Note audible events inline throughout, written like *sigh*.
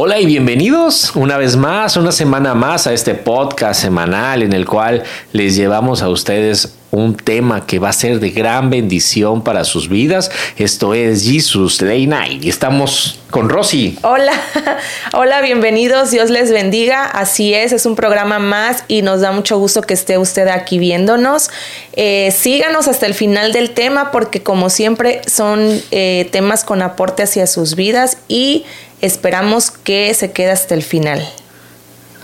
Hola y bienvenidos una vez más, una semana más a este podcast semanal en el cual les llevamos a ustedes un tema que va a ser de gran bendición para sus vidas. Esto es Jesus Late Night y estamos con Rosy. Hola, hola, bienvenidos, Dios les bendiga. Así es, es un programa más y nos da mucho gusto que esté usted aquí viéndonos. Eh, síganos hasta el final del tema porque como siempre son eh, temas con aporte hacia sus vidas y esperamos que se quede hasta el final.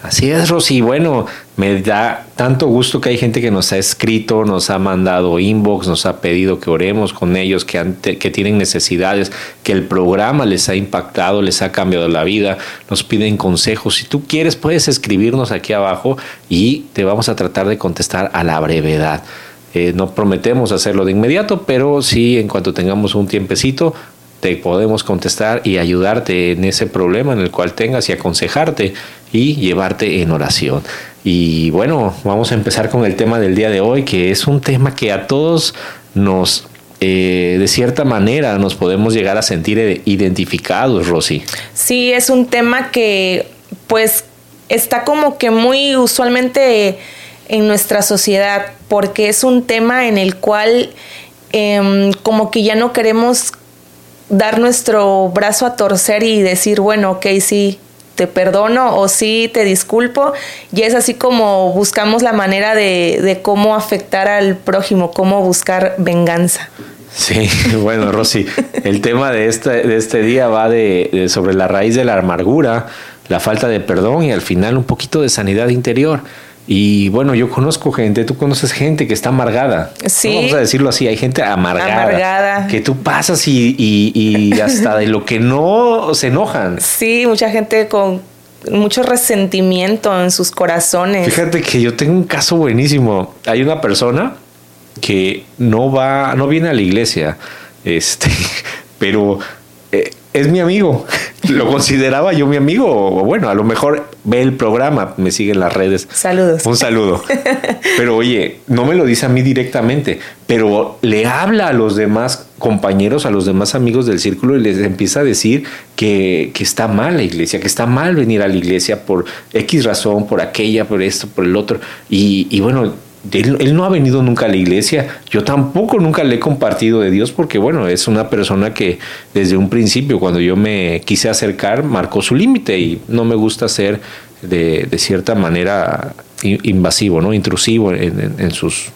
Así es, Rosy. Bueno, me da tanto gusto que hay gente que nos ha escrito, nos ha mandado inbox, nos ha pedido que oremos con ellos, que, que tienen necesidades, que el programa les ha impactado, les ha cambiado la vida, nos piden consejos. Si tú quieres, puedes escribirnos aquí abajo y te vamos a tratar de contestar a la brevedad. Eh, no prometemos hacerlo de inmediato, pero sí, en cuanto tengamos un tiempecito, podemos contestar y ayudarte en ese problema en el cual tengas y aconsejarte y llevarte en oración. Y bueno, vamos a empezar con el tema del día de hoy, que es un tema que a todos nos, eh, de cierta manera, nos podemos llegar a sentir identificados, Rosy. Sí, es un tema que pues está como que muy usualmente en nuestra sociedad, porque es un tema en el cual em, como que ya no queremos dar nuestro brazo a torcer y decir, bueno, ok, sí, te perdono o sí, te disculpo. Y es así como buscamos la manera de, cómo afectar al prójimo, cómo buscar venganza. Sí, *laughs* bueno, Rosy, el tema de este, de este día va de, sobre la raíz de la amargura, la falta de perdón y al final un poquito de sanidad interior. Y bueno, yo conozco gente, tú conoces gente que está amargada. Sí. Vamos a decirlo así, hay gente amargada. Amargada. Que tú pasas y, y, hasta de lo que no se enojan. Sí, mucha gente con mucho resentimiento en sus corazones. Fíjate que yo tengo un caso buenísimo. Hay una persona que no va, no viene a la iglesia, este, *laughs* pero eh, es mi amigo. *laughs* Lo consideraba yo mi amigo, o bueno, a lo mejor ve el programa, me sigue en las redes. Saludos. Un saludo. *laughs* Pero oye, no me lo dice a mí directamente, pero le habla a los demás compañeros, a los demás amigos del círculo y les empieza a decir que, que está mal la iglesia, que está mal venir a la iglesia por X razón, por aquella, por esto, por el otro. Y, y bueno, él, no ha venido nunca a la iglesia. Yo tampoco nunca le he compartido de Dios porque, bueno, es una persona que desde un principio, cuando yo me quise acercar, marcó su límite y no me gusta ser de, cierta manera invasivo, ¿no? intrusivo en, sus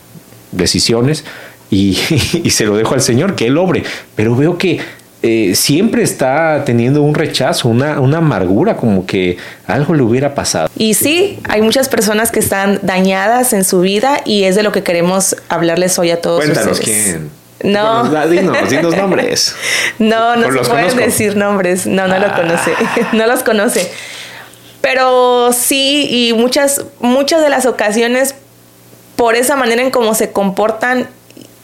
decisiones y, *laughs* y, se lo dejo al Señor, que Él obre. Pero veo que eh, siempre está teniendo un rechazo, una, una, amargura, como que algo le hubiera pasado. Y sí, hay muchas personas que están dañadas en su vida y es de lo que queremos hablarles hoy a todos Cuéntanos quién. No. dinos, dinos *laughs* nombres. No, no se pueden decir nombres. No, no lo ah. conoce. *laughs* no los conoce. Pero sí, y muchas, muchas de las ocasiones, por esa manera en cómo se comportan,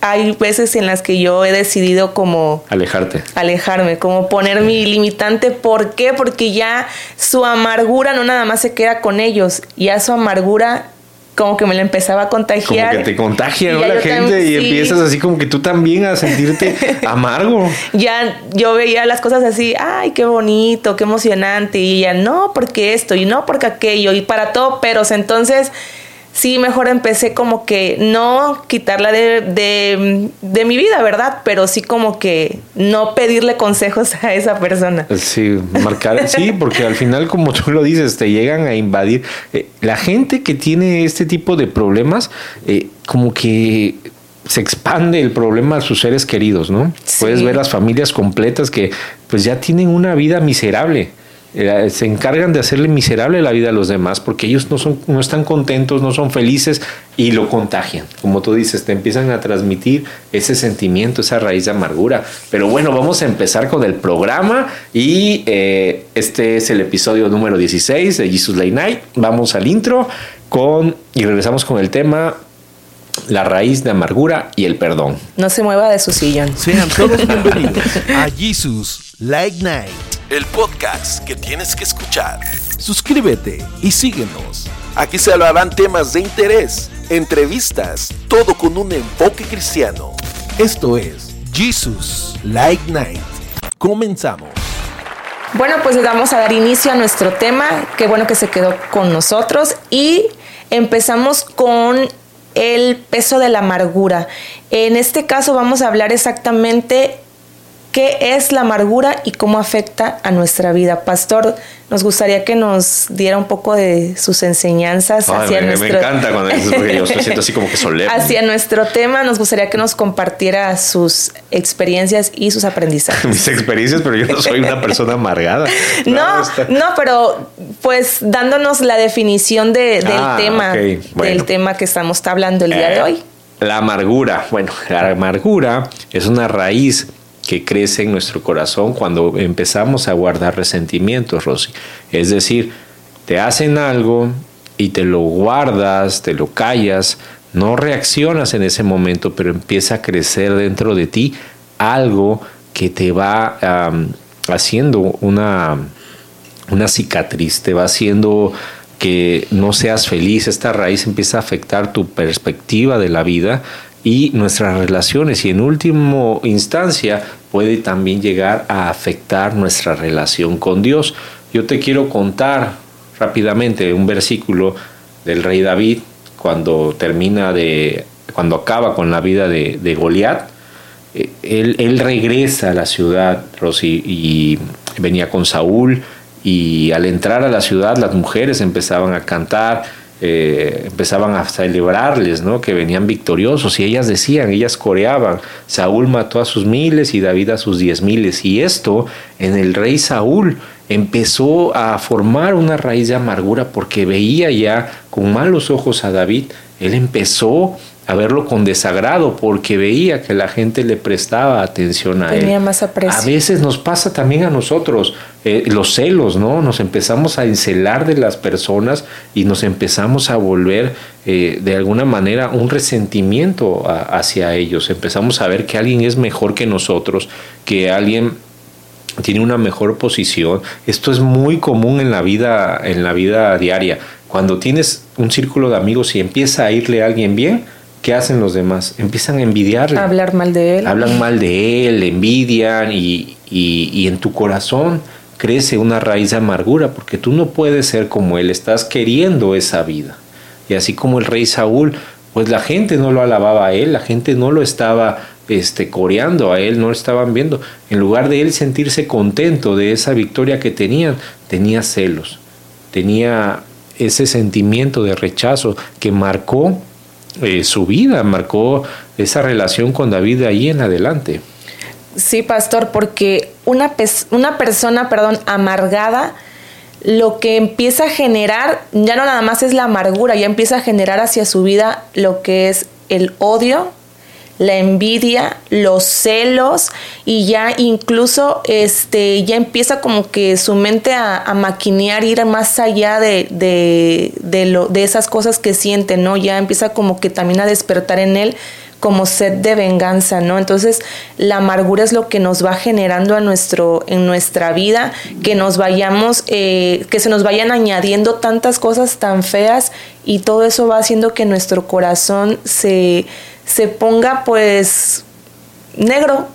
hay veces en las que yo he decidido como... Alejarte. Alejarme, como poner mi limitante. ¿Por qué? Porque ya su amargura no nada más se queda con ellos, ya su amargura como que me la empezaba a contagiar. Como que te contagia la gente y empiezas así como que tú también a sentirte *laughs* amargo. Ya yo veía las cosas así, ay, qué bonito, qué emocionante. Y ya no, porque esto y no porque aquello y para todo, pero entonces sí, mejor empecé como que no quitarla de, de, mi vida, ¿verdad? Pero sí como que no pedirle consejos a esa persona. Sí, marcar, sí, porque al final, como tú lo dices, te llegan a invadir. Eh, la gente que tiene este tipo de problemas, eh, como que se expande el problema a sus seres queridos, ¿no? Puedes ver las familias completas que pues ya tienen una vida miserable eh, se encargan de hacerle miserable la vida a los demás porque ellos no, son, no están contentos, no son felices y lo contagian. Como tú dices, te empiezan a transmitir ese sentimiento, esa raíz de amargura. Pero bueno, vamos a empezar con el programa y eh, este es el episodio número 16 de Jesus Late Night. Vamos al intro con y regresamos con el tema la raíz de amargura y el perdón. No se mueva de su sillón. Sean todos *laughs* bienvenidos a Jesus Late Night el podcast que tienes que escuchar. Suscríbete y síguenos. Aquí se hablarán temas de interés, entrevistas, todo con un enfoque cristiano. Esto es Jesus Like Night. Comenzamos. Bueno, pues vamos a dar inicio a nuestro tema. Qué bueno que se quedó con nosotros. Y empezamos con el peso de la amargura. En este caso vamos a hablar exactamente qué es la amargura y cómo afecta a nuestra vida. Pastor, nos gustaría que nos diera un poco de sus enseñanzas hacia me, nuestro... Me encanta cuando dices, porque yo siento así como que solemne. Hacia nuestro tema, nos gustaría que nos compartiera sus experiencias y sus aprendizajes. *laughs* Mis experiencias, pero yo no soy una persona amargada. *laughs* no, no, pero pues dándonos la definición de, del ah, tema, del tema que estamos hablando el día de eh, hoy. La amargura. Bueno, la amargura es una raíz que crece en nuestro corazón cuando empezamos a guardar resentimientos, Rosy. Es decir, te hacen algo y te lo guardas, te lo callas, no reaccionas en ese momento, pero empieza a crecer dentro de ti algo que te va haciendo una, una cicatriz, te va haciendo que no seas feliz, esta raíz empieza a afectar tu perspectiva de la vida y nuestras relaciones y en último instancia puede también llegar a afectar nuestra relación con Dios. Yo te quiero contar rápidamente un versículo del rey David cuando termina de, cuando acaba con la vida de, Goliat. Eh, él, él, regresa a la ciudad, Rosy, y venía con Saúl, y al entrar a la ciudad las mujeres empezaban a cantar, eh, empezaban a celebrarles, ¿no? Que venían victoriosos y ellas decían, ellas coreaban, Saúl mató a sus miles y David a sus diez miles. Y esto en el rey Saúl empezó a formar una raíz de amargura porque veía ya con malos ojos a David. Él empezó a verlo con desagrado porque veía que la gente le prestaba atención a Tenía más aprecio. A veces nos pasa también a nosotros eh, los celos, ¿no? Nos empezamos a encelar de las personas y nos empezamos a volver eh, de alguna manera un resentimiento hacia ellos. Empezamos a ver que alguien es mejor que nosotros, que alguien tiene una mejor posición. Esto es muy común en la vida, en la vida diaria. Cuando tienes un círculo de amigos y empieza a irle a alguien bien, ¿qué hacen los demás? Empiezan a envidiarle. hablar mal de él. Hablan mal de él, envidian y, y, en tu corazón crece una raíz de amargura porque tú no puedes ser como él, estás queriendo esa vida. Y así como el rey Saúl, pues la gente no lo alababa a él, la gente no lo estaba este, coreando a él, no lo estaban viendo. En lugar de él sentirse contento de esa victoria que tenían, tenía celos, tenía ese sentimiento de rechazo que marcó eh, su vida, marcó esa relación con David de ahí en adelante. Sí, pastor, porque una, una persona, perdón, amargada, lo que empieza a generar, ya no nada más es la amargura, ya empieza a generar hacia su vida lo que es el odio, la envidia, los celos y ya incluso este ya empieza como que su mente a, maquinear, ir más allá de, de, lo, de esas cosas que siente, ¿no? Ya empieza como que también a despertar en él como sed de venganza, ¿no? Entonces, la amargura es lo que nos va generando a nuestro, en nuestra vida, que nos vayamos, eh, que se nos vayan añadiendo tantas cosas tan feas y todo eso va haciendo que nuestro corazón se, se ponga pues negro,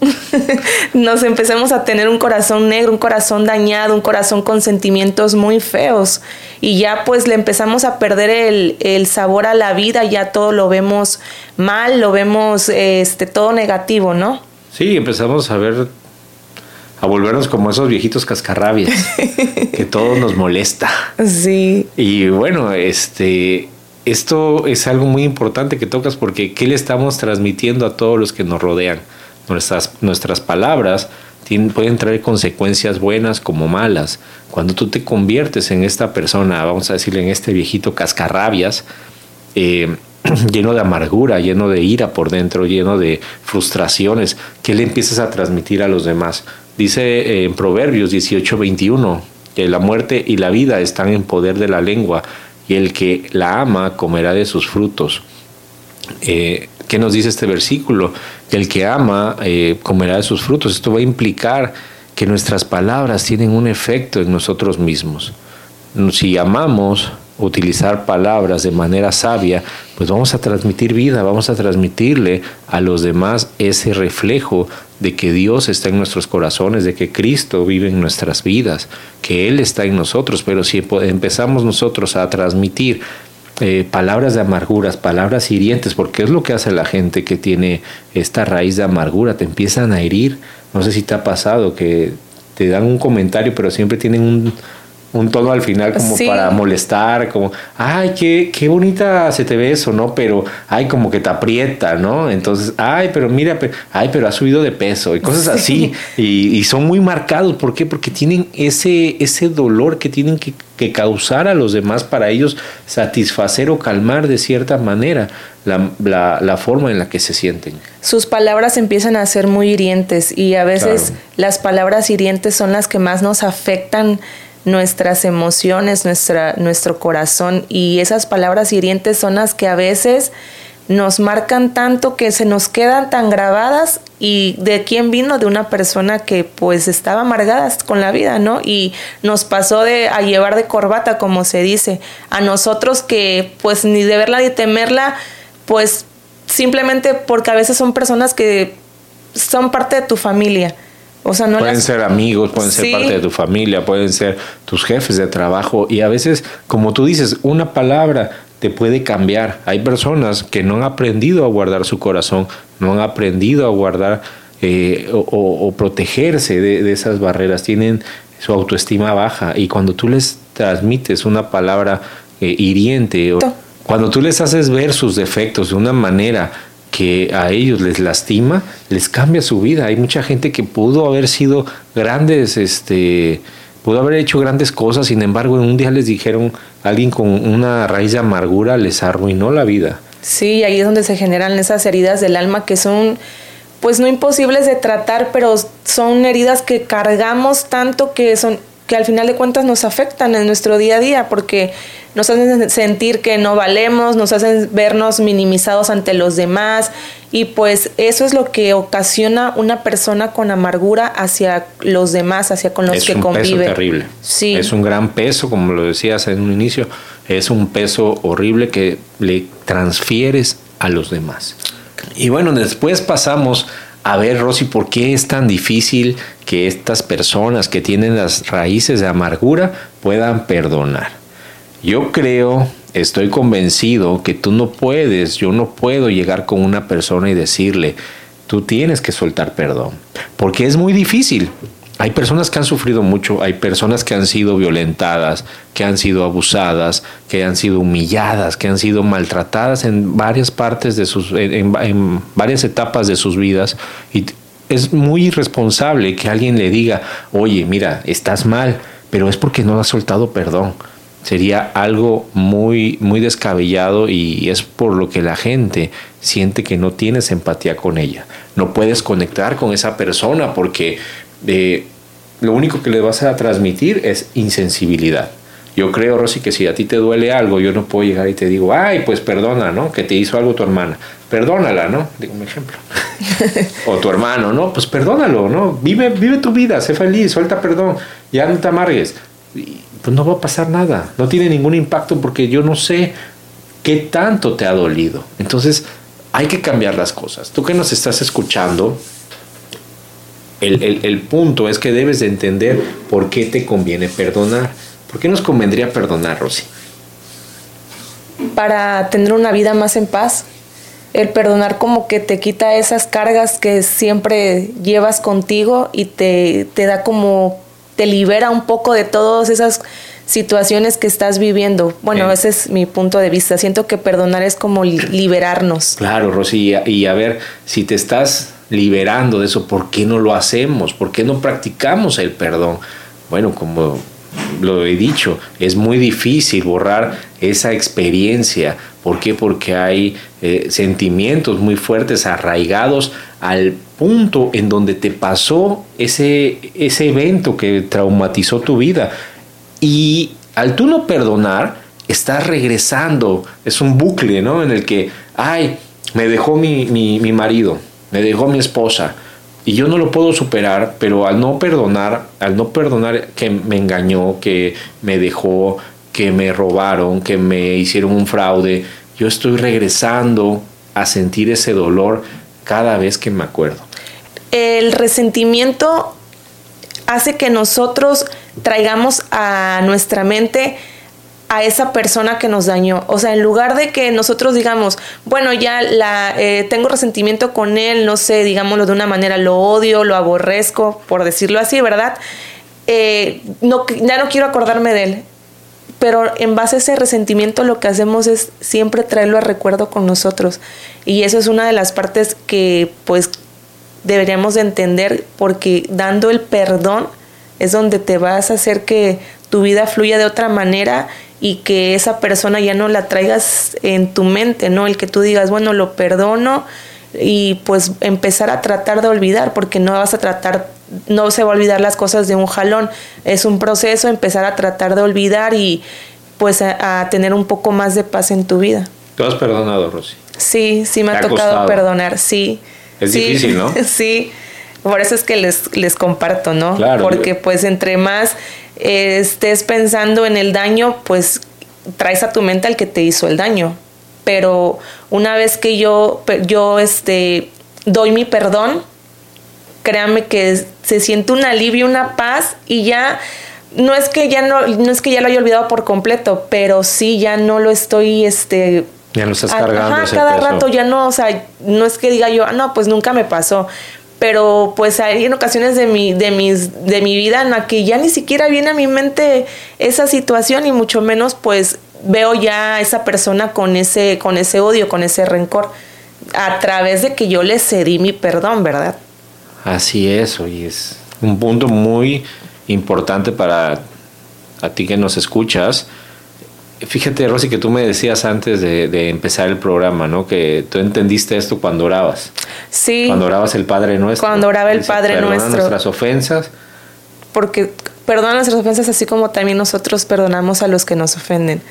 *laughs* nos empecemos a tener un corazón negro, un corazón dañado, un corazón con sentimientos muy feos y ya pues le empezamos a perder el, sabor a la vida, ya todo lo vemos mal, lo vemos este, todo negativo, ¿no? Sí, empezamos a ver, a volvernos como esos viejitos cascarrabias, *laughs* que todo nos molesta. Sí. Y bueno, este esto es algo muy importante que tocas porque ¿qué le estamos transmitiendo a todos los que nos rodean? Nuestras, nuestras palabras pueden traer consecuencias buenas como malas. Cuando tú te conviertes en esta persona, vamos a decirle en este viejito cascarrabias, eh, *clears throat* lleno de amargura, lleno de ira por dentro, lleno de frustraciones, ¿qué le empiezas a transmitir a los demás? Dice eh, en Proverbios 18:21 que la muerte y la vida están en poder de la lengua y el que la ama comerá de sus frutos. Eh, ¿Qué nos dice este versículo? El que ama eh, comerá de sus frutos. Esto va a implicar que nuestras palabras tienen un efecto en nosotros mismos. Si amamos, utilizar palabras de manera sabia, pues vamos a transmitir vida, vamos a transmitirle a los demás ese reflejo de que Dios está en nuestros corazones, de que Cristo vive en nuestras vidas, que Él está en nosotros, pero si empezamos nosotros a transmitir eh, palabras de amarguras, palabras hirientes, porque es lo que hace la gente que tiene esta raíz de amargura, te empiezan a herir. No sé si te ha pasado que te dan un comentario, pero siempre tienen un, un tono al final como para molestar, como, ay, qué, qué bonita se te ve eso, ¿no? Pero, ay, como que te aprieta, ¿no? Entonces, ay, pero mira, ay, pero ha subido de peso y cosas *laughs* así. Y, son muy marcados. ¿Por qué? Porque tienen ese, ese dolor que tienen que, que, causar a los demás para ellos satisfacer o calmar de cierta manera la, la, la, forma en la que se sienten. Sus palabras empiezan a ser muy hirientes y a veces las palabras hirientes son las que más nos afectan nuestras emociones, nuestra, nuestro corazón y esas palabras hirientes son las que a veces nos marcan tanto que se nos quedan tan grabadas y de quién vino de una persona que pues estaba amargada con la vida, ¿no? Y nos pasó de a llevar de corbata, como se dice, a nosotros que pues ni de verla ni temerla, pues simplemente porque a veces son personas que son parte de tu familia pueden ser amigos, pueden ser parte de tu familia, pueden ser tus jefes de trabajo. Y a veces, como tú dices, una palabra te puede cambiar. Hay personas que no han aprendido a guardar su corazón, no han aprendido a guardar eh, o, protegerse de, esas barreras, tienen su autoestima baja. Y cuando tú les transmites una palabra eh, hiriente, o, cuando tú les haces ver sus defectos de una manera que a ellos les lastima, les cambia su vida. Hay mucha gente que pudo haber sido grandes, este, pudo haber hecho grandes cosas, sin embargo, en un día les dijeron, alguien con una raíz de amargura les arruinó la vida. Sí, ahí es donde se generan esas heridas del alma que son pues no imposibles de tratar, pero son heridas que cargamos tanto que son que al final de cuentas nos afectan en nuestro día a día porque nos hacen sentir que no valemos, nos hacen vernos minimizados ante los demás y pues eso es lo que ocasiona una persona con amargura hacia los demás, hacia con los que convive. Es un peso terrible. Sí. Es un gran peso, como lo decías en un inicio, es un peso horrible que le transfieres a los demás. Y bueno, después pasamos a ver, Rosy, ¿por qué es tan difícil que estas personas que tienen las raíces de amargura puedan perdonar? Yo creo, estoy convencido que tú no puedes, yo no puedo llegar con una persona y decirle, tú tienes que soltar perdón, porque es muy difícil. Hay personas que han sufrido mucho, hay personas que han sido violentadas, que han sido abusadas, que han sido humilladas, que han sido maltratadas en varias partes de sus, en, varias etapas de sus vidas. Y es muy irresponsable que alguien le diga, oye, mira, estás mal, pero es porque no has soltado perdón. Sería algo muy, muy descabellado y es por lo que la gente siente que no tienes empatía con ella. No puedes conectar con esa persona porque lo único que le vas a transmitir es insensibilidad. Yo creo, Rosy, que si a ti te duele algo, yo no puedo llegar y te digo, ay, pues perdona, ¿no? Que te hizo algo tu hermana. Perdónala, ¿no? Digo un ejemplo. *laughs* o tu hermano, ¿no? Pues perdónalo, ¿no? Vive, vive tu vida, sé feliz, suelta perdón, ya no te amargues. pues no va a pasar nada, no tiene ningún impacto porque yo no sé qué tanto te ha dolido. Entonces, hay que cambiar las cosas. Tú que nos estás escuchando, el, punto es que debes de entender por qué te conviene perdonar. ¿Por qué nos convendría perdonar, Rosy? Para tener una vida más en paz. El perdonar como que te quita esas cargas que siempre llevas contigo y te, te da como, te libera un poco de todas esas situaciones que estás viviendo. Bueno, ese es mi punto de vista. Siento que perdonar es como liberarnos. Claro, Rosy, y a ver, si te estás liberando de eso, ¿por qué no lo hacemos? ¿Por qué no practicamos el perdón? Bueno, como lo he dicho, es muy difícil borrar esa experiencia. ¿Por qué? Porque hay eh, sentimientos muy fuertes arraigados al punto en donde te pasó ese, ese evento que traumatizó tu vida. Y al tú no perdonar, estás regresando. Es un bucle, ¿no? En el que, ay, me dejó mi, mi, mi marido, me dejó mi esposa y yo no lo puedo superar, pero al no perdonar, al no perdonar que me engañó, que me dejó, que me robaron, que me hicieron un fraude, yo estoy regresando a sentir ese dolor cada vez que me acuerdo. El resentimiento hace que nosotros traigamos a nuestra mente a esa persona que nos dañó. O sea, en lugar de que nosotros digamos, bueno, ya la eh, tengo resentimiento con él, no sé, digámoslo de una manera, lo odio, lo aborrezco, por decirlo así, ¿verdad? Eh, no, ya no quiero acordarme de él. Pero en base a ese resentimiento lo que hacemos es siempre traerlo a recuerdo con nosotros. Y eso es una de las partes que pues deberíamos de entender porque dando el perdón es donde te vas a hacer que tu vida fluya de otra manera y que esa persona ya no la traigas en tu mente, ¿no? El que tú digas, bueno, lo perdono y pues empezar a tratar de olvidar, porque no vas a tratar, no se va a olvidar las cosas de un jalón, es un proceso, empezar a tratar de olvidar y pues a, tener un poco más de paz en tu vida. ¿Tú has perdonado, Rosy? Sí, sí me ha, tocado perdonar, sí. Es difícil, ¿no? *laughs* sí, por eso es que les, les comparto, ¿no? Claro. Porque pues entre más estés pensando en el daño, pues traes a tu mente al que te hizo el daño. Pero una vez que yo, yo este, doy mi perdón, créanme que se siente un alivio, una paz y ya no es que ya no, no es que ya lo haya olvidado por completo, pero sí ya no lo estoy este ya lo estás cargando. Ajá, cada rato ya no, o sea, no es que diga yo, ah, no, pues nunca me pasó, pero pues hay en ocasiones de mi, de mis, de mi vida en la que ya ni siquiera viene a mi mente esa situación y mucho menos pues veo ya a esa persona con ese, con ese odio, con ese rencor, a través de que yo le cedí mi perdón, ¿verdad? Así es, y es un punto muy importante para a ti que nos escuchas, Fíjate, Rosy, que tú me decías antes de, empezar el programa, ¿no? Que tú entendiste esto cuando orabas. Sí. Cuando orabas el Padre Nuestro. Cuando oraba el Padre perdona Nuestro. nuestras ofensas. Porque perdona nuestras ofensas así como también nosotros perdonamos a los que nos ofenden.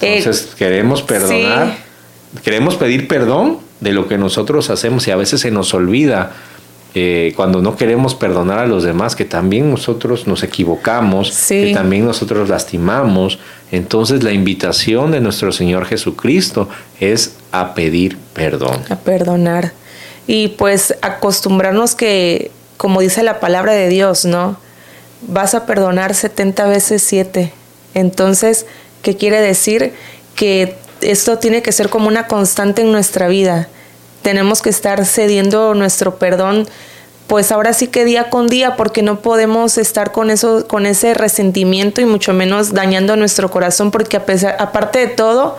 Entonces, eh, queremos perdonar, queremos pedir perdón de lo que nosotros hacemos y a veces se nos olvida eh, cuando no queremos perdonar a los demás, que también nosotros nos equivocamos, que también nosotros lastimamos. Entonces la invitación de nuestro Señor Jesucristo es a pedir perdón. A perdonar. Y pues acostumbrarnos que, como dice la palabra de Dios, ¿no? Vas a perdonar 70 veces 7. Entonces, ¿qué quiere decir? Que esto tiene que ser como una constante en nuestra vida tenemos que estar cediendo nuestro perdón pues ahora sí que día con día porque no podemos estar con eso con ese resentimiento y mucho menos dañando nuestro corazón porque a pesar aparte de todo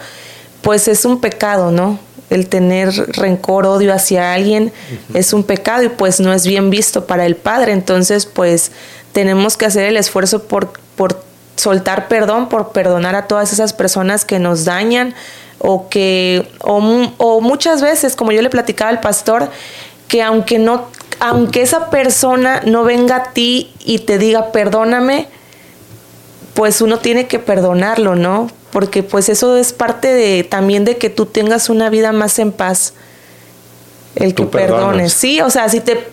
pues es un pecado, ¿no? El tener rencor, odio hacia alguien es un pecado y pues no es bien visto para el Padre. Entonces, pues tenemos que hacer el esfuerzo por, por soltar perdón, por perdonar a todas esas personas que nos dañan, o que, o, muchas veces, como yo le platicaba al pastor, que aunque no, aunque esa persona no venga a ti y te diga perdóname, pues uno tiene que perdonarlo, ¿no? Porque pues eso es parte de también de que tú tengas una vida más en paz. El que perdones. Sí, o sea, si te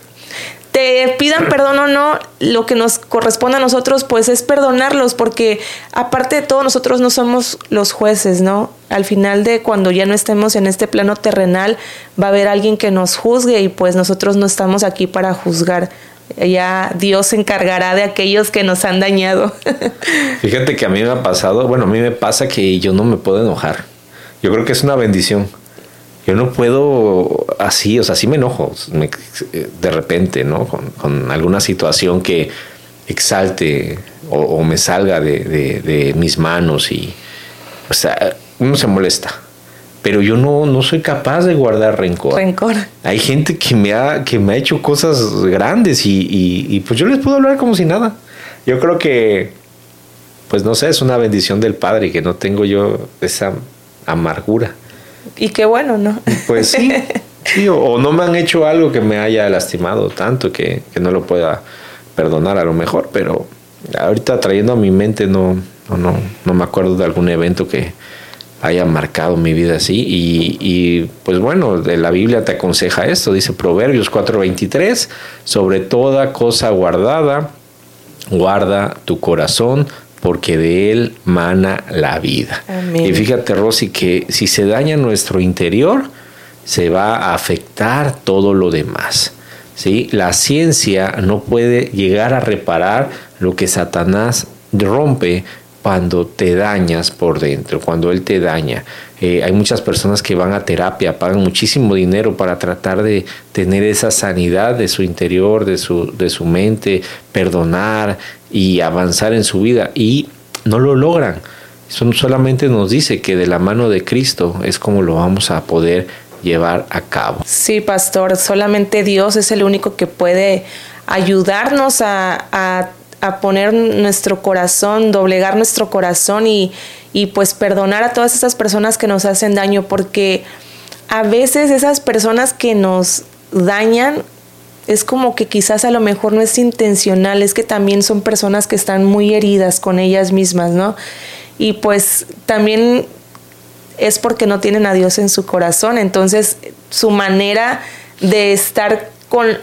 te pidan perdón o no, lo que nos corresponde a nosotros pues es perdonarlos porque aparte de todo nosotros no somos los jueces, ¿no? Al final de cuando ya no estemos en este plano terrenal va a haber alguien que nos juzgue y pues nosotros no estamos aquí para juzgar. Ya Dios se encargará de aquellos que nos han dañado. *laughs* Fíjate que a mí me ha pasado, bueno, a mí me pasa que yo no me puedo enojar. Yo creo que es una bendición yo no puedo así, o sea, sí me enojo de repente, ¿no? Con, alguna situación que exalte o, me salga de, mis manos y, o sea, uno se molesta. Pero yo no, no soy capaz de guardar rencor. Rencor. Hay gente que me ha, que me ha hecho cosas grandes y, y pues yo les puedo hablar como si nada. Yo creo que, pues no sé, es una bendición del Padre que no tengo yo esa amargura. Y qué bueno, ¿no? Pues sí. *laughs* sí o, no me han hecho algo que me haya lastimado tanto que, no lo pueda perdonar a lo mejor, pero ahorita trayendo a mi mente no, no, no, me acuerdo de algún evento que haya marcado mi vida así. Y, y, pues bueno, de la Biblia te aconseja esto, dice Proverbios 4:23, sobre toda cosa guardada, guarda tu corazón porque de él mana la vida. Y fíjate, Rosy, que si se daña nuestro interior, se va a afectar todo lo demás. ¿sí? La ciencia no puede llegar a reparar lo que Satanás rompe cuando te dañas por dentro, cuando Él te daña. Eh, hay muchas personas que van a terapia, pagan muchísimo dinero para tratar de tener esa sanidad de su interior, de su, de su mente, perdonar y avanzar en su vida y no lo logran. Eso solamente nos dice que de la mano de Cristo es como lo vamos a poder llevar a cabo. Sí, pastor, solamente Dios es el único que puede ayudarnos a, a a poner nuestro corazón, doblegar nuestro corazón y, y pues perdonar a todas esas personas que nos hacen daño, porque a veces esas personas que nos dañan es como que quizás a lo mejor no es intencional, es que también son personas que están muy heridas con ellas mismas, ¿no? Y pues también es porque no tienen a Dios en su corazón, entonces su manera de estar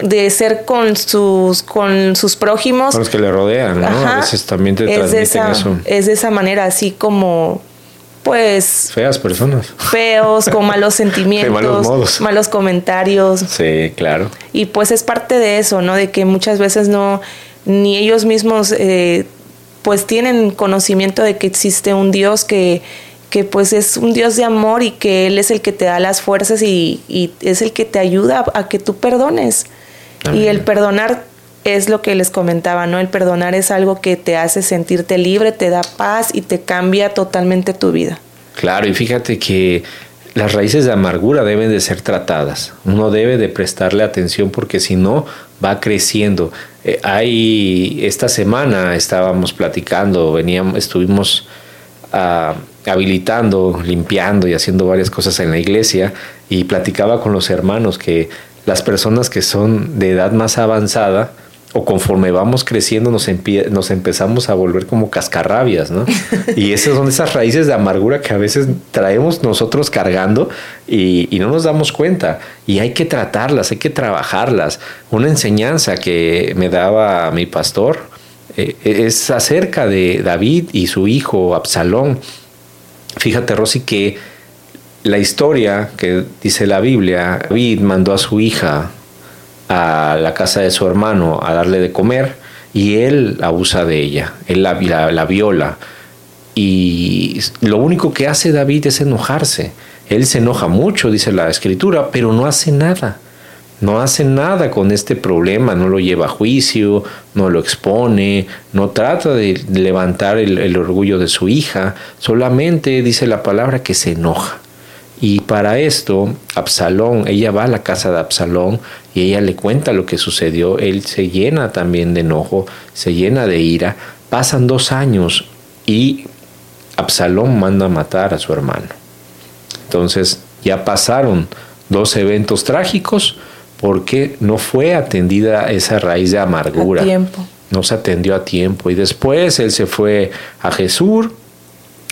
de ser con sus con sus prójimos. Con los que le rodean, ¿no? a veces también te transmiten eso. Es de esa manera, así como pues feas personas feos con *laughs* malos sentimientos malos, modos. malos comentarios sí claro y pues es parte de eso no de que muchas veces no ni ellos mismos eh, pues tienen conocimiento de que existe un Dios que que pues es un Dios de amor y que Él es el que te da las fuerzas y, es el que te ayuda a que tú perdones. Y el perdonar es lo que les comentaba, ¿no? El perdonar es algo que te hace sentirte libre, te da paz y te cambia totalmente tu vida. Claro, y fíjate que las raíces de amargura deben de ser tratadas. Uno debe de prestarle atención porque si no va creciendo. Eh, hay esta semana estábamos platicando, veníamos, estuvimos a habilitando, limpiando y haciendo varias cosas en la iglesia y platicaba con los hermanos que las personas que son de edad más avanzada o conforme vamos creciendo nos, nos empezamos a volver como cascarrabias, ¿no? *laughs* Y esas son esas raíces de amargura que a veces traemos nosotros cargando y, y no nos damos cuenta. Y hay que tratarlas, hay que trabajarlas. Una enseñanza que me daba mi pastor eh, es acerca de David y su hijo Absalón Fíjate, Rosy, que la historia que dice la Biblia, David mandó a su hija a la casa de su hermano a darle de comer y él abusa de ella, él la, la, viola. Y lo único que hace David es enojarse. Él se enoja mucho, dice la escritura, pero no hace nada no hace nada con este problema, no lo lleva a juicio, no lo expone, no trata de levantar el, orgullo de su hija, solamente dice la palabra que se enoja. Y para esto, Absalón, ella va a la casa de Absalón y ella le cuenta lo que sucedió. Él se llena también de enojo, se llena de ira. Pasan dos años y Absalón manda a matar a su hermano. Entonces ya pasaron dos eventos trágicos, porque no fue atendida esa raíz de amargura. No se atendió a tiempo. Y después él se fue a Jesús,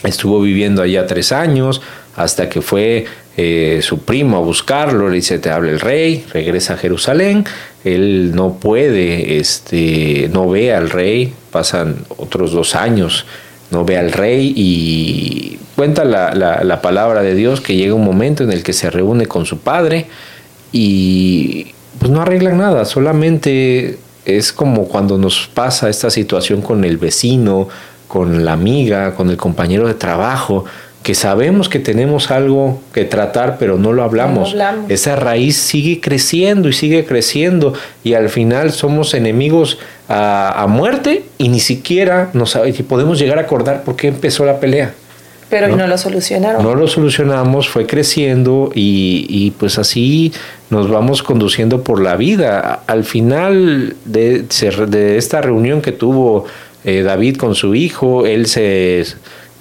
estuvo viviendo allá tres años, hasta que fue eh, su primo a buscarlo, le dice, te habla el rey, regresa a Jerusalén, él no puede, este, no ve al rey, pasan otros dos años, no ve al rey y cuenta la, la palabra de Dios que llega un momento en el que se reúne con su padre, y pues no arreglan nada, solamente es como cuando nos pasa esta situación con el vecino, con la amiga, con el compañero de trabajo, que sabemos que tenemos algo que tratar, pero no lo hablamos. Esa raíz sigue creciendo y sigue creciendo y al final somos enemigos a, muerte y ni siquiera nos podemos llegar a acordar por qué empezó la pelea. Pero ¿no? no lo solucionaron. No lo solucionamos, fue creciendo y, y, pues así nos vamos conduciendo por la vida. Al final de, de esta reunión que tuvo eh, David con su hijo, él se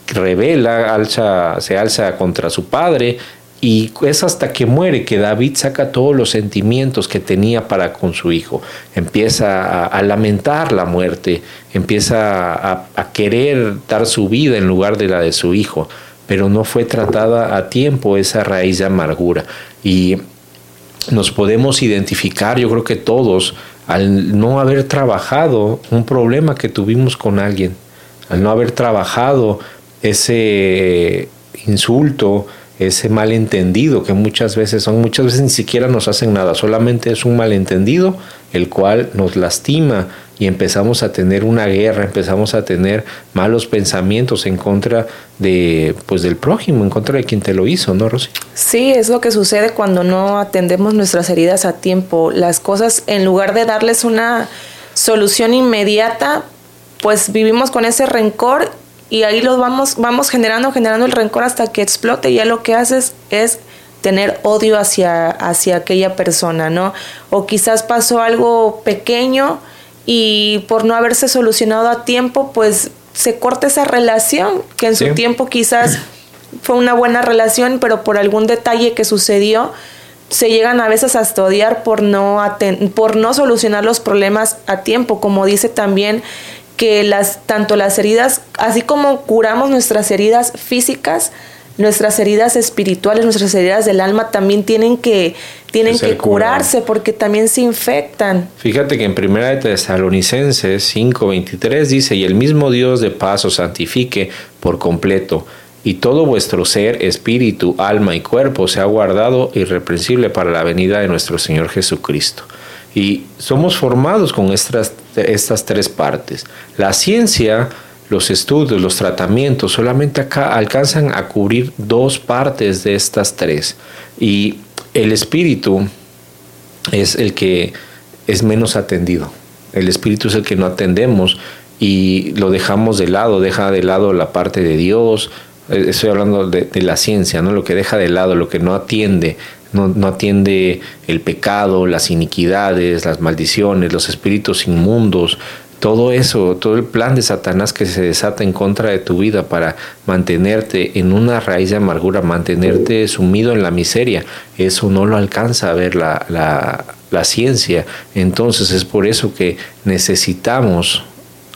revela, alza, se alza contra su padre y es hasta que muere que David saca todos los sentimientos que tenía para con su hijo. Empieza a, lamentar la muerte, empieza a, a, querer dar su vida en lugar de la de su hijo, pero no fue tratada a tiempo esa raíz de amargura. Y nos podemos identificar, yo creo que todos, al no haber trabajado un problema que tuvimos con alguien al no haber trabajado ese insulto, ese malentendido que muchas veces son, muchas veces ni siquiera nos hacen nada, solamente es un malentendido el cual nos lastima y empezamos a tener una guerra, empezamos a tener malos pensamientos en contra de pues del prójimo, en contra de quien te lo hizo, ¿no, Rosy? Sí, es lo que sucede cuando no atendemos nuestras heridas a tiempo. Las cosas en lugar de darles una solución inmediata, pues vivimos con ese rencor y ahí los vamos vamos generando generando el rencor hasta que explote y ya lo que haces es tener odio hacia hacia aquella persona, ¿no? O quizás pasó algo pequeño y por no haberse solucionado a tiempo, pues se corta esa relación, que en su tiempo quizás fue una buena relación, pero por algún detalle que sucedió, se llegan a veces hasta odiar por no, por no solucionar los problemas a tiempo, como dice también que las, tanto las heridas, así como curamos nuestras heridas físicas, nuestras heridas espirituales, nuestras heridas del alma también tienen que, tienen que curarse porque también se infectan. Fíjate que en Primera de Tesalonicenses 5:23 dice, y el mismo Dios de paz os santifique por completo, y todo vuestro ser, espíritu, alma y cuerpo sea guardado irreprensible para la venida de nuestro Señor Jesucristo. Y somos formados con estas, estas tres partes. La ciencia los estudios, los tratamientos, solamente acá alcanzan a cubrir dos partes de estas tres. Y el espíritu es el que es menos atendido. El espíritu es el que no atendemos y lo dejamos de lado, deja de lado la parte de Dios. Eh, estoy hablando de, la ciencia, ¿no? Lo que deja de lado, lo que no atiende, no, no, atiende el pecado, las iniquidades, las maldiciones, los espíritus inmundos, todo eso, todo el plan de Satanás que se desata en contra de tu vida para mantenerte en una raíz de amargura, mantenerte sumido en la miseria, eso no lo alcanza a ver la, la, ciencia. Entonces es por eso que necesitamos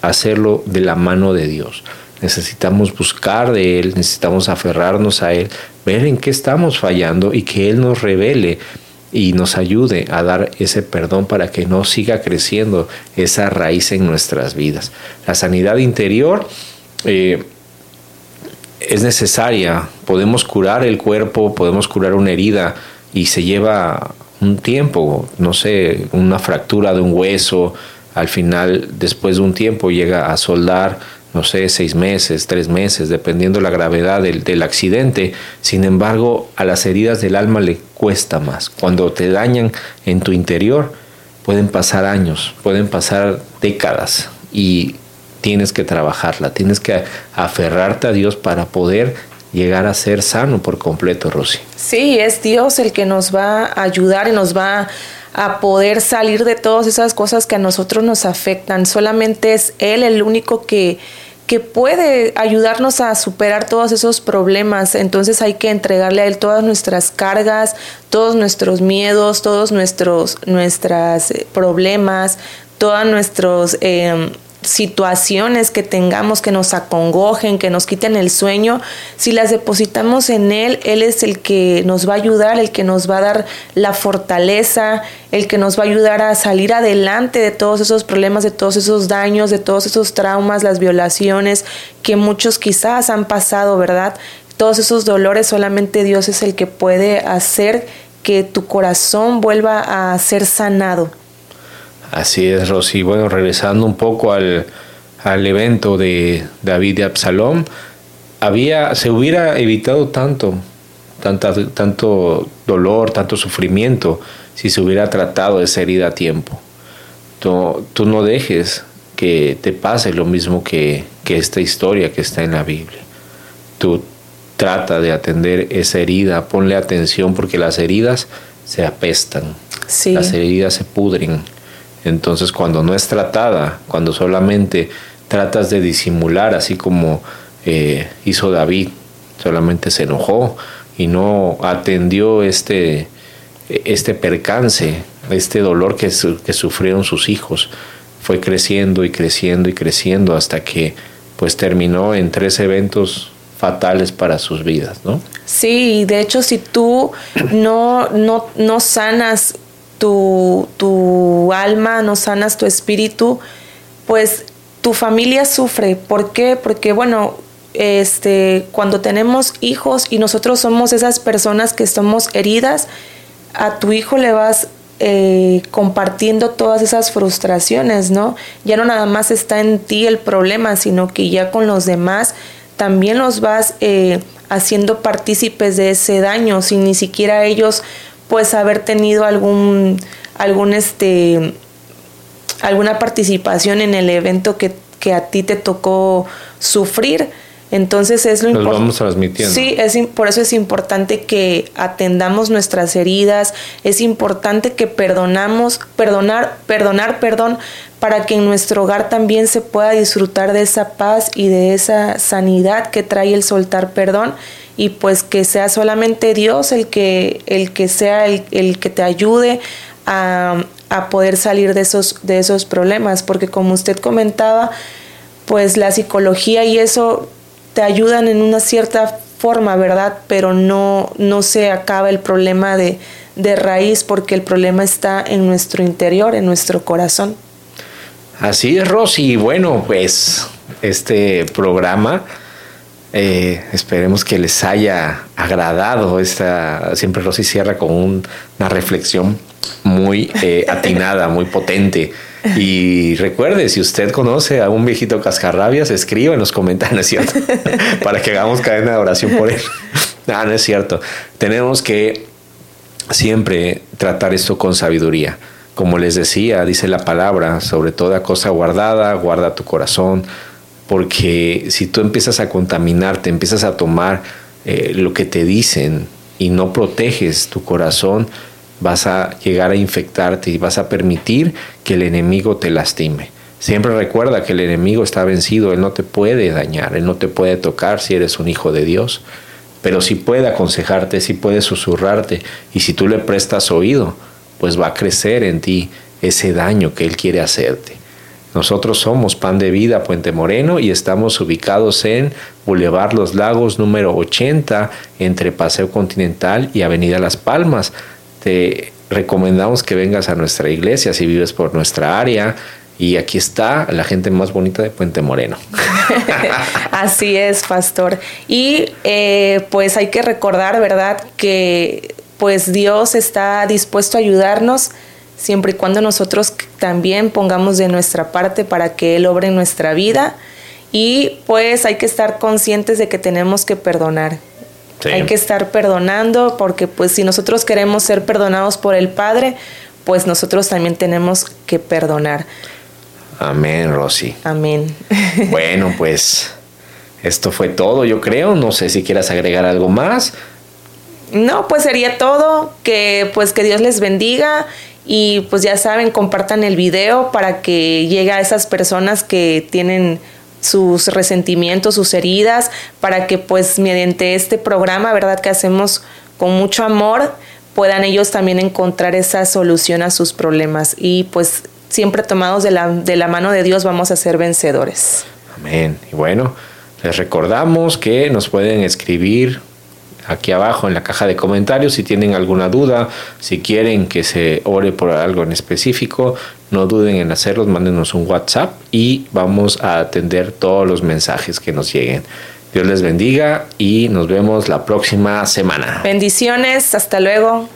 hacerlo de la mano de Dios. Necesitamos buscar de Él, necesitamos aferrarnos a Él, ver en qué estamos fallando y que Él nos revele y nos ayude a dar ese perdón para que no siga creciendo esa raíz en nuestras vidas. La sanidad interior eh, es necesaria, podemos curar el cuerpo, podemos curar una herida y se lleva un tiempo, no sé, una fractura de un hueso, al final, después de un tiempo, llega a soldar no sé, seis meses, tres meses, dependiendo la gravedad del, del, accidente. Sin embargo, a las heridas del alma le cuesta más. Cuando te dañan en tu interior, pueden pasar años, pueden pasar décadas y tienes que trabajarla, tienes que aferrarte a Dios para poder llegar a ser sano por completo, Rosy. Sí, es Dios el que nos va a ayudar y nos va a poder salir de todas esas cosas que a nosotros nos afectan. Solamente es Él el único que que puede ayudarnos a superar todos esos problemas. Entonces hay que entregarle a Él todas nuestras cargas, todos nuestros miedos, todos nuestros nuestros eh, problemas, todos nuestros eh, situaciones que tengamos que nos acongojen, que nos quiten el sueño, si las depositamos en Él, Él es el que nos va a ayudar, el que nos va a dar la fortaleza, el que nos va a ayudar a salir adelante de todos esos problemas, de todos esos daños, de todos esos traumas, las violaciones que muchos quizás han pasado, ¿verdad? Todos esos dolores, solamente Dios es el que puede hacer que tu corazón vuelva a ser sanado. Así es, Rosy. Bueno, regresando un poco al, evento de David y Absalom, había, se hubiera evitado tanto, tanta, tanto dolor, tanto sufrimiento, si se hubiera tratado esa herida a tiempo. Tú, tú no dejes que te pase lo mismo que, que esta historia que está en la Biblia. Tú trata de atender esa herida, ponle atención porque las heridas se apestan, las heridas se pudren entonces cuando no es tratada, cuando solamente tratas de disimular, así como eh, hizo David, solamente se enojó y no atendió este, este percance, este dolor que, que sufrieron sus hijos, fue creciendo y creciendo y creciendo hasta que pues terminó en tres eventos fatales para sus vidas, ¿no? Sí, de hecho si tú no, no, no sanas tu, tu alma, no sanas tu espíritu, pues tu familia sufre. ¿Por qué? Porque, bueno, este, cuando tenemos hijos y nosotros somos esas personas que estamos heridas, a tu hijo le vas eh, compartiendo todas esas frustraciones, ¿no? Ya no nada más está en ti el problema, sino que ya con los demás también los vas eh, haciendo partícipes de ese daño, sin ni siquiera ellos pues haber tenido algún, algún este, alguna participación en el evento que, que a ti te tocó sufrir. Entonces es lo importante. vamos transmitiendo. Sí, es, por eso es importante que atendamos nuestras heridas, es importante que perdonamos, perdonar, perdonar, perdón, para que en nuestro hogar también se pueda disfrutar de esa paz y de esa sanidad que trae el soltar perdón y pues que sea solamente Dios el que, el que sea el, el que te ayude a, a poder salir de esos, de esos problemas, porque como usted comentaba, pues la psicología y eso te ayudan en una cierta forma, ¿verdad? Pero no, no se acaba el problema de, de raíz porque el problema está en nuestro interior, en nuestro corazón. Así es, Rosy. Bueno, pues este programa eh, esperemos que les haya agradado. Esta, siempre Rosy cierra con una reflexión muy eh, *laughs* atinada, muy potente. Y recuerde, si usted conoce a un viejito cascarrabias, escriba en los comentarios, ¿cierto? *laughs* Para que hagamos cadena de oración por él. *laughs* Ah, no es cierto. Tenemos que siempre tratar esto con sabiduría. Como les decía, dice la palabra, sobre toda cosa guardada, guarda tu corazón, porque si tú empiezas a contaminarte, empiezas a tomar eh, lo que te dicen y no proteges tu corazón, vas a llegar a infectarte y vas a permitir que el enemigo te lastime. Siempre recuerda que el enemigo está vencido, él no te puede dañar, él no te puede tocar si eres un hijo de Dios, pero si puede aconsejarte, si puede susurrarte y si tú le prestas oído, pues va a crecer en ti ese daño que él quiere hacerte. Nosotros somos Pan de Vida Puente Moreno y estamos ubicados en Boulevard Los Lagos número 80 entre Paseo Continental y Avenida Las Palmas te recomendamos que vengas a nuestra iglesia si vives por nuestra área. Y aquí está la gente más bonita de Puente Moreno. *laughs* Así es, pastor. Y eh, pues hay que recordar, ¿verdad? Que pues Dios está dispuesto a ayudarnos siempre y cuando nosotros también pongamos de nuestra parte para que Él obre en nuestra vida. Y pues hay que estar conscientes de que tenemos que perdonar, hay que estar perdonando porque pues si nosotros queremos ser perdonados por el Padre, pues nosotros también tenemos que perdonar. Amén, Rosy. Amén. *laughs* Bueno, pues esto fue todo, yo creo. No sé si quieras agregar algo más. No, pues sería todo. Que pues que Dios les bendiga y pues ya saben, compartan el video para que llegue a esas personas que tienen sus resentimientos, sus heridas, para que pues mediante este programa, ¿verdad? Que hacemos con mucho amor, puedan ellos también encontrar esa solución a sus problemas. Y pues siempre tomados de la, de la mano de Dios vamos a ser vencedores. Amén. Y bueno, les recordamos que nos pueden escribir aquí abajo en la caja de comentarios si tienen alguna duda, si quieren que se ore por algo en específico, no duden en hacerlo, mándenos un WhatsApp y vamos a atender todos los mensajes que nos lleguen. Dios les bendiga y nos vemos la próxima semana. Bendiciones, hasta luego.